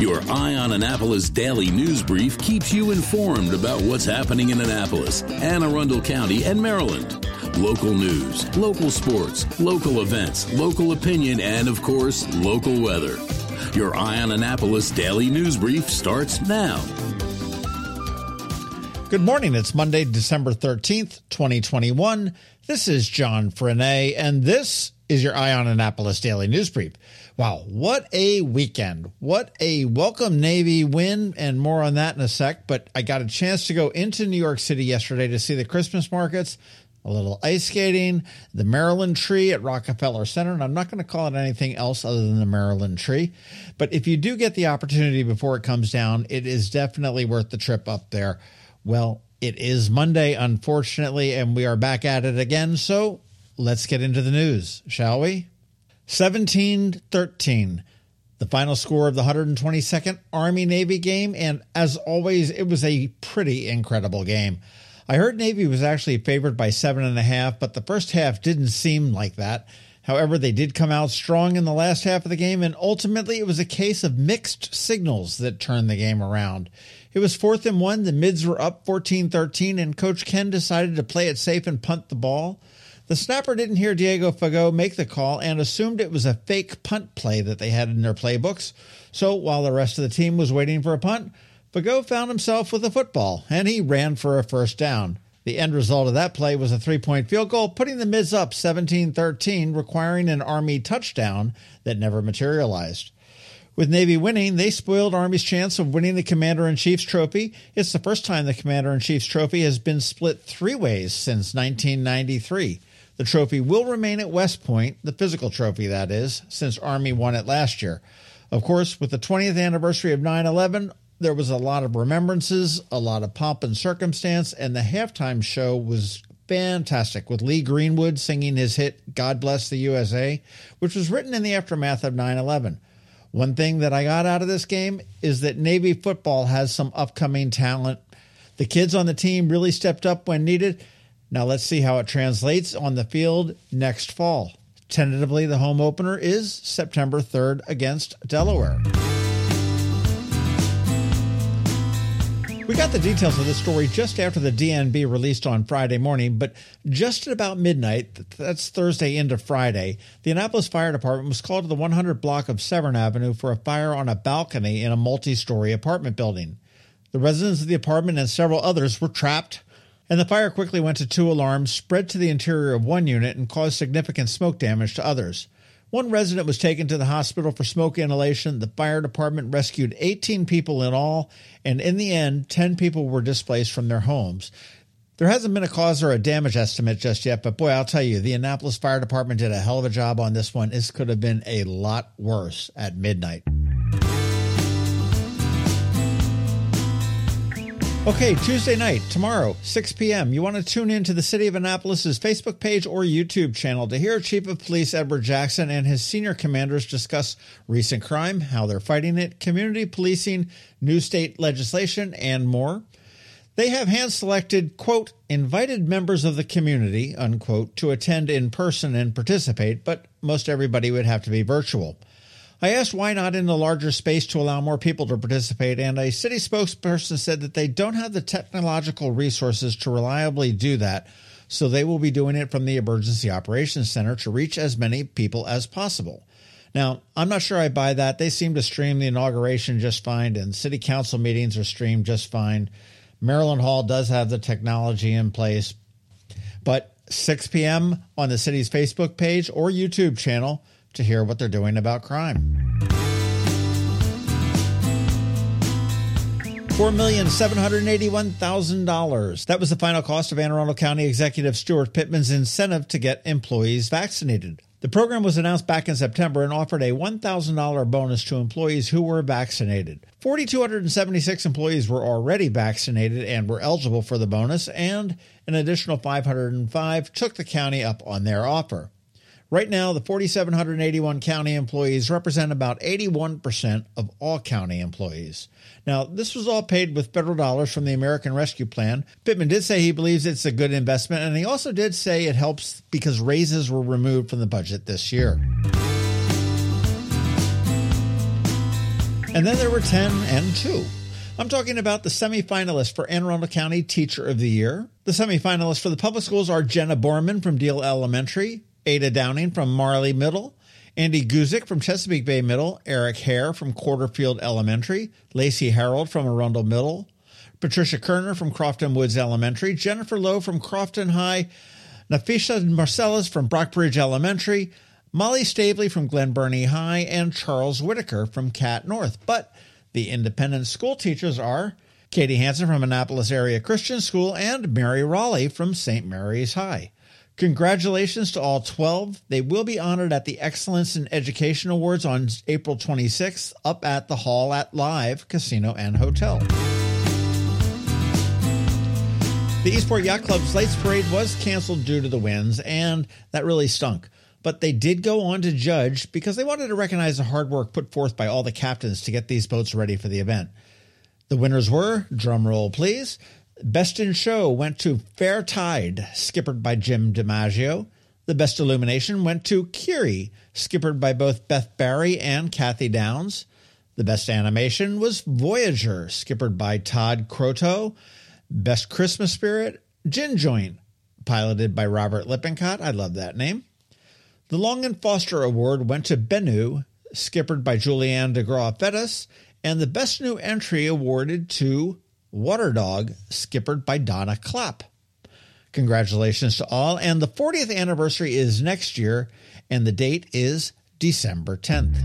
Your Eye on Annapolis daily news brief keeps you informed about what's happening in Annapolis, Anne Arundel County, and Maryland. Local news, local sports, local events, local opinion, and of course, local weather. Your Eye on Annapolis daily news brief starts now. Good morning. It's Monday, December 13th, 2021. This is John Frenaye, and this is your Eye on Annapolis Daily News Brief. Wow, what a weekend. What a welcome Navy win, and more on that in a sec. But I got a chance to go into New York City yesterday to see the Christmas markets, a little ice skating, the Maryland tree at Rockefeller Center. And I'm not going to call it anything else other than the Maryland tree. But if you do get the opportunity before it comes down, it is definitely worth the trip up there. Well, it is Monday, unfortunately, and we are back at it again. So let's get into the news, shall we? 17 13, the final score of the 122nd Army Navy game. And as always, it was a pretty incredible game. I heard Navy was actually favored by seven and a half, but the first half didn't seem like that. However, they did come out strong in the last half of the game, and ultimately it was a case of mixed signals that turned the game around. It was fourth and one. The mids were up 14 13, and Coach Ken decided to play it safe and punt the ball. The snapper didn't hear Diego Fagot make the call and assumed it was a fake punt play that they had in their playbooks. So while the rest of the team was waiting for a punt, Fagot found himself with a football and he ran for a first down. The end result of that play was a three point field goal, putting the Mids up 17 13, requiring an Army touchdown that never materialized. With Navy winning, they spoiled Army's chance of winning the Commander in Chief's trophy. It's the first time the Commander in Chief's trophy has been split three ways since 1993. The trophy will remain at West Point, the physical trophy that is, since Army won it last year. Of course, with the 20th anniversary of 9 11, there was a lot of remembrances, a lot of pomp and circumstance, and the halftime show was fantastic with Lee Greenwood singing his hit God Bless the USA, which was written in the aftermath of 9 11. One thing that I got out of this game is that Navy football has some upcoming talent. The kids on the team really stepped up when needed. Now let's see how it translates on the field next fall. Tentatively, the home opener is September 3rd against Delaware. We got the details of this story just after the DNB released on Friday morning, but just at about midnight, that's Thursday into Friday, the Annapolis Fire Department was called to the 100 block of Severn Avenue for a fire on a balcony in a multi story apartment building. The residents of the apartment and several others were trapped, and the fire quickly went to two alarms, spread to the interior of one unit, and caused significant smoke damage to others. One resident was taken to the hospital for smoke inhalation. The fire department rescued 18 people in all, and in the end, 10 people were displaced from their homes. There hasn't been a cause or a damage estimate just yet, but boy, I'll tell you, the Annapolis Fire Department did a hell of a job on this one. This could have been a lot worse at midnight. Okay, Tuesday night, tomorrow, 6 p.m. You want to tune in to the City of Annapolis's Facebook page or YouTube channel to hear Chief of Police Edward Jackson and his senior commanders discuss recent crime, how they're fighting it, community policing, new state legislation, and more. They have hand selected, quote, invited members of the community, unquote, to attend in person and participate, but most everybody would have to be virtual. I asked why not in a larger space to allow more people to participate, and a city spokesperson said that they don't have the technological resources to reliably do that, so they will be doing it from the Emergency Operations Center to reach as many people as possible. Now, I'm not sure I buy that. They seem to stream the inauguration just fine, and city council meetings are streamed just fine. Maryland Hall does have the technology in place, but 6 p.m. on the city's Facebook page or YouTube channel to hear what they're doing about crime. $4,781,000. That was the final cost of Anne Arundel County Executive Steuart Pittman's incentive to get employees vaccinated. The program was announced back in September and offered a $1,000 bonus to employees who were vaccinated. 4,276 employees were already vaccinated and were eligible for the bonus, and an additional 505 took the county up on their offer. Right now, the 4,781 county employees represent about 81% of all county employees. Now, this was all paid with federal dollars from the American Rescue Plan. Pittman did say he believes it's a good investment, and he also did say it helps because raises were removed from the budget this year. And then there were 10 and 2. I'm talking about the semifinalists for Anne Arundel County Teacher of the Year. The semifinalists for the public schools are Jenna Borman from Deale Elementary, Ada Downing from Marley Middle, Andy Guzik from Chesapeake Bay Middle, Eric Hare from Quarterfield Elementary, Lacey Harold from Arundel Middle, Patricia Kerner from Crofton Woods Elementary, Jennifer Lowe from Crofton High, Nafisha Marcellus from Brockbridge Elementary, Molly Stavely from Glen Burnie High, and Charles Whitaker from CAT North. But the independent school teachers are Katie Hanson from Annapolis Area Christian School and Mary Raleigh from St. Mary's High. Congratulations to all 12. They will be honored at the Excellence in Education Awards on April 26th up at the Hall at Live Casino and Hotel. The Eastport Yacht Club's Lights Parade was canceled due to the winds, and that really stunk but they did go on to judge because they wanted to recognize the hard work put forth by all the captains to get these boats ready for the event. The winners were, drumroll please, Best in Show went to Fair Tide, skippered by Jim DiMaggio. The Best Illumination went to Kiri, skippered by both Beth Barry and Kathy Downs. The Best Animation was Voyager, skippered by Todd Croto. Best Christmas Spirit, Gin Joint, piloted by Robert Lippincott. I love that name. The Long and Foster Award went to Bennu, skippered by Julianne de Graaf Vettis, and the Best New Entry awarded to Water Dog, skippered by Donna Clapp. Congratulations to all, and the 40th anniversary is next year, and the date is December 10th.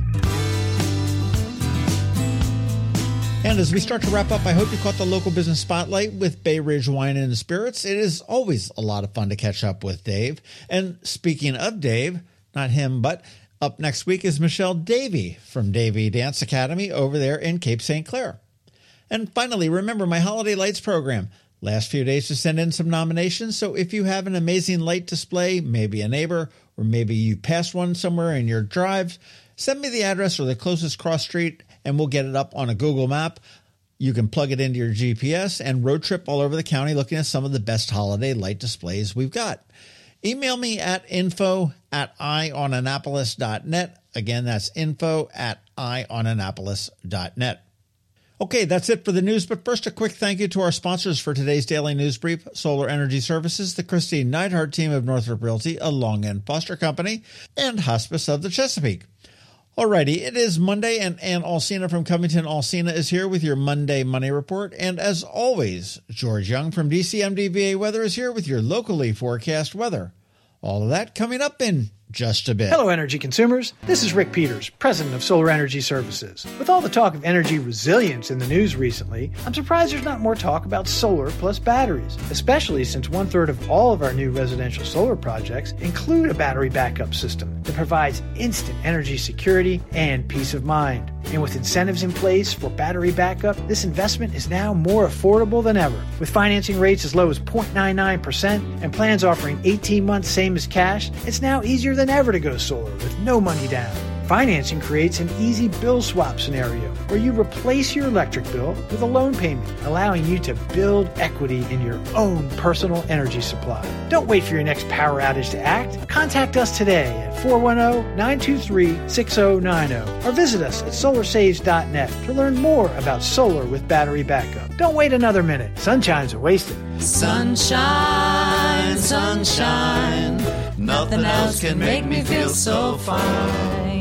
And as we start to wrap up, I hope you caught the local business spotlight with Bay Ridge Wine and Spirits. It is always a lot of fun to catch up with Dave. And speaking of Dave, not him, but up next week is Michelle Davy from Davy Dance Academy over there in Cape St. Clair. And finally, remember my Holiday Lights program. Last few days to send in some nominations. So if you have an amazing light display, maybe a neighbor, or maybe you passed one somewhere in your drive, send me the address or the closest cross street and we'll get it up on a Google map. You can plug it into your GPS and road trip all over the county looking at some of the best holiday light displays we've got. Email me at info at eyeonannapolis.net. Again, that's info at eyeonannapolis.net. Okay, that's it for the news. But first, a quick thank you to our sponsors for today's daily news brief Solar Energy Services, the Christine Neidhardt team of Northrop Realty, a Long and Foster Company, and Hospice of the Chesapeake. Alrighty, it is Monday, and Ann Alsina from Covington Alsina is here with your Monday Money Report. And as always, George Young from DCMDVA Weather is here with your locally forecast weather. All of that coming up in just a bit. Hello, energy consumers. This is Rick Peters, president of Solar Energy Services. With all the talk of energy resilience in the news recently, I'm surprised there's not more talk about solar plus batteries, especially since one third of all of our new residential solar projects include a battery backup system that provides instant energy security and peace of mind. And with incentives in place for battery backup, this investment is now more affordable than ever. With financing rates as low as 0.99% and plans offering 18 months same as cash, it's now easier than ever to go solar with no money down. Financing creates an easy bill swap scenario where you replace your electric bill with a loan payment, allowing you to build equity in your own personal energy supply. Don't wait for your next power outage to act. Contact us today at 410 923 6090 or visit us at solarsaves.net to learn more about solar with battery backup. Don't wait another minute. Sunshine's are wasted. Sunshine, sunshine. Nothing else can make me feel so fine.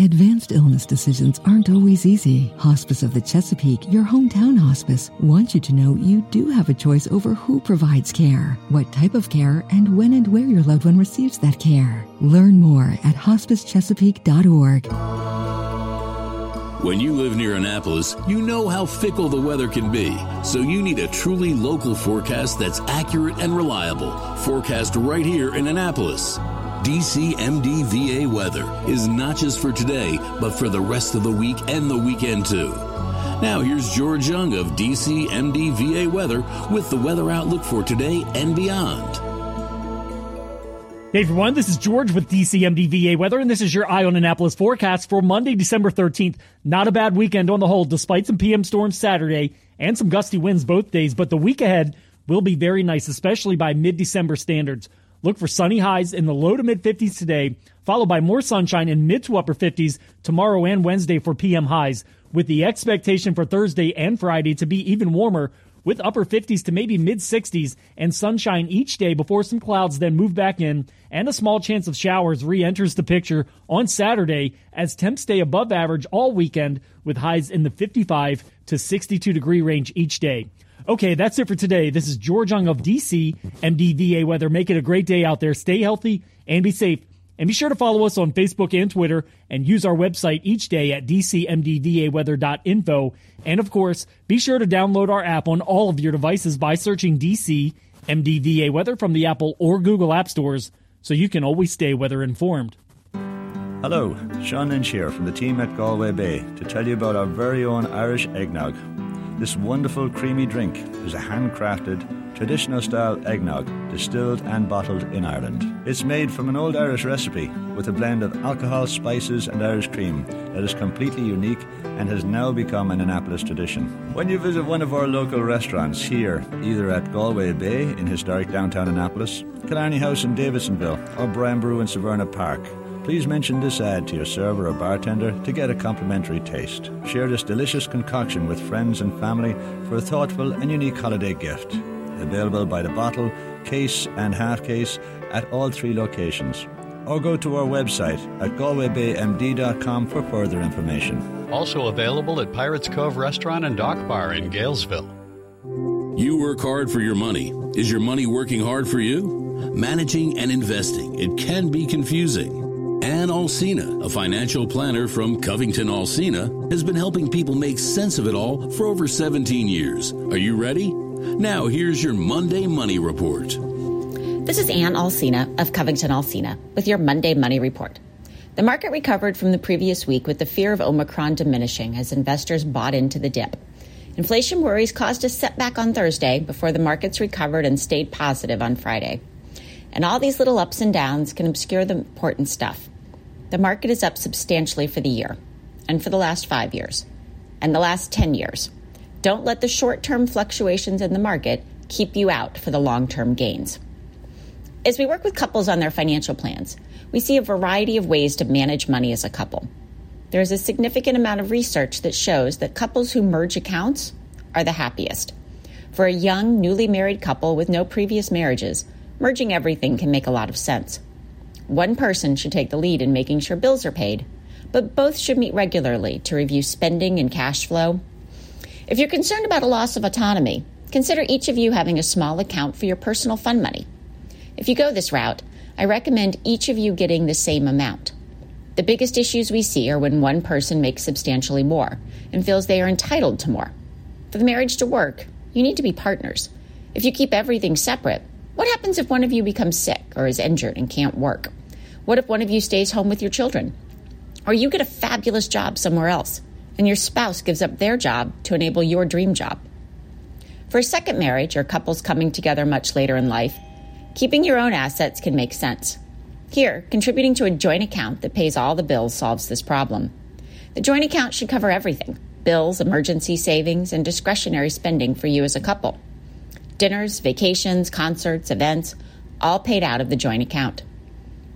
Advanced illness decisions aren't always easy. Hospice of the Chesapeake, your hometown hospice, wants you to know you do have a choice over who provides care, what type of care, and when and where your loved one receives that care. Learn more at hospicechesapeake.org. When you live near Annapolis, you know how fickle the weather can be. So you need a truly local forecast that's accurate and reliable. Forecast right here in Annapolis. DCMDVA weather is not just for today, but for the rest of the week and the weekend too. Now here's George Young of DCMDVA weather with the weather outlook for today and beyond. Hey everyone, this is George with DCMDVA Weather, and this is your Eye on Annapolis forecast for Monday, December 13th. Not a bad weekend on the whole, despite some PM storms Saturday and some gusty winds both days, but the week ahead will be very nice, especially by mid December standards. Look for sunny highs in the low to mid 50s today, followed by more sunshine in mid to upper 50s tomorrow and Wednesday for PM highs, with the expectation for Thursday and Friday to be even warmer with upper 50s to maybe mid 60s and sunshine each day before some clouds then move back in and a small chance of showers re-enters the picture on Saturday as temps stay above average all weekend with highs in the 55 to 62 degree range each day. Okay, that's it for today. This is George Young of DC MDVA Weather. Make it a great day out there. Stay healthy and be safe. And be sure to follow us on Facebook and Twitter and use our website each day at dcmdvaweather.info. And of course, be sure to download our app on all of your devices by searching DC MDVA Weather from the Apple or Google App Stores so you can always stay weather informed. Hello, Sean Lynch here from the team at Galway Bay to tell you about our very own Irish eggnog. This wonderful creamy drink is a handcrafted, traditional style eggnog distilled and bottled in Ireland. It's made from an old Irish recipe with a blend of alcohol, spices, and Irish cream that is completely unique and has now become an Annapolis tradition. When you visit one of our local restaurants here, either at Galway Bay in historic downtown Annapolis, Killarney House in Davidsonville, or Brian Boru in Severna Park, Please mention this ad to your server or bartender to get a complimentary taste. Share this delicious concoction with friends and family for a thoughtful and unique holiday gift. Available by the bottle, case, and half case at all three locations. Or go to our website at galwaybaymd.com for further information. Also available at Pirates Cove Restaurant and Dock Bar in Galesville. You work hard for your money. Is your money working hard for you? Managing and investing, it can be confusing. Ann Alsina, a financial planner from Covington Alsina, has been helping people make sense of it all for over 17 years. Are you ready? Now, here's your Monday Money Report. This is Ann Alsina of Covington Alsina with your Monday Money Report. The market recovered from the previous week with the fear of Omicron diminishing as investors bought into the dip. Inflation worries caused a setback on Thursday before the markets recovered and stayed positive on Friday. And all these little ups and downs can obscure the important stuff. The market is up substantially for the year, and for the last five years, and the last 10 years. Don't let the short term fluctuations in the market keep you out for the long term gains. As we work with couples on their financial plans, we see a variety of ways to manage money as a couple. There is a significant amount of research that shows that couples who merge accounts are the happiest. For a young, newly married couple with no previous marriages, merging everything can make a lot of sense. One person should take the lead in making sure bills are paid, but both should meet regularly to review spending and cash flow. If you're concerned about a loss of autonomy, consider each of you having a small account for your personal fund money. If you go this route, I recommend each of you getting the same amount. The biggest issues we see are when one person makes substantially more and feels they are entitled to more. For the marriage to work, you need to be partners. If you keep everything separate, what happens if one of you becomes sick or is injured and can't work? What if one of you stays home with your children? Or you get a fabulous job somewhere else and your spouse gives up their job to enable your dream job? For a second marriage or couples coming together much later in life, keeping your own assets can make sense. Here, contributing to a joint account that pays all the bills solves this problem. The joint account should cover everything bills, emergency savings, and discretionary spending for you as a couple. Dinners, vacations, concerts, events, all paid out of the joint account.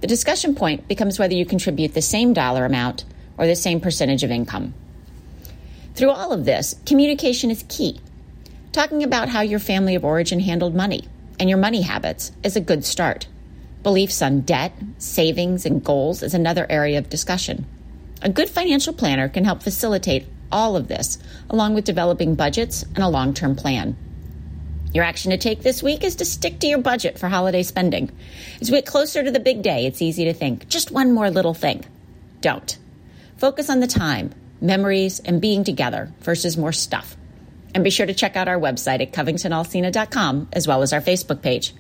The discussion point becomes whether you contribute the same dollar amount or the same percentage of income. Through all of this, communication is key. Talking about how your family of origin handled money and your money habits is a good start. Beliefs on debt, savings, and goals is another area of discussion. A good financial planner can help facilitate all of this, along with developing budgets and a long term plan. Your action to take this week is to stick to your budget for holiday spending. As we get closer to the big day, it's easy to think just one more little thing. Don't. Focus on the time, memories, and being together versus more stuff. And be sure to check out our website at covingtonalsina.com as well as our Facebook page.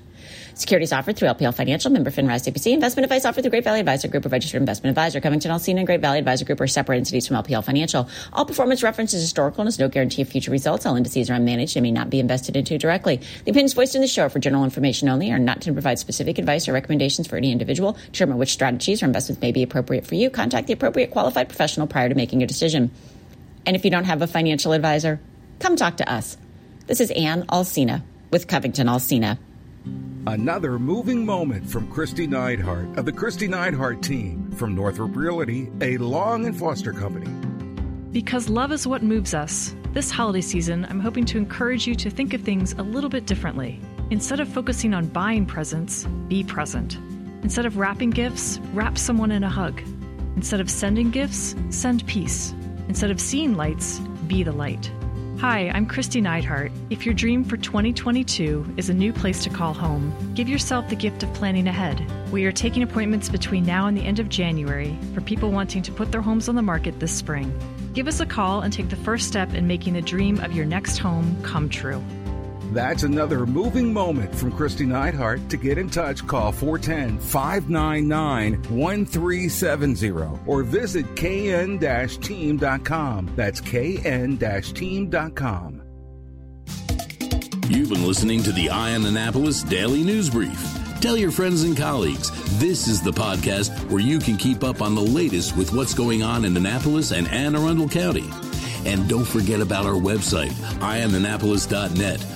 Securities offered through LPL Financial, member FINRA SIPC. Investment advice offered through Great Valley Advisor Group, a registered investment advisor. Covington Alsina and Great Valley Advisor Group are separate entities from LPL Financial. All performance references historical and is no guarantee of future results. All indices are unmanaged and may not be invested into directly. The opinions voiced in the show are for general information only are not to provide specific advice or recommendations for any individual. Determine which strategies or investments may be appropriate for you, contact the appropriate qualified professional prior to making a decision. And if you don't have a financial advisor, come talk to us. This is Ann Alsina with Covington Alsina. Another moving moment from Kristi Neidhardt of the Kristi Neidhardt team from Northrop Realty, a Long and Foster company. Because love is what moves us. This holiday season, I'm hoping to encourage you to think of things a little bit differently. Instead of focusing on buying presents, be present. Instead of wrapping gifts, wrap someone in a hug. Instead of sending gifts, send peace. Instead of seeing lights, be the light. Hi, I'm Kristi Neidhardt. If your dream for 2022 is a new place to call home, give yourself the gift of planning ahead. We are taking appointments between now and the end of January for people wanting to put their homes on the market this spring. Give us a call and take the first step in making the dream of your next home come true. That's another moving moment from Kristi Neidhardt. To get in touch, call 410 599 1370 or visit kn team.com. That's kn team.com. You've been listening to the Eye on Annapolis Daily News Brief. Tell your friends and colleagues this is the podcast where you can keep up on the latest with what's going on in Annapolis and Anne Arundel County. And don't forget about our website, eyeonannapolis.net,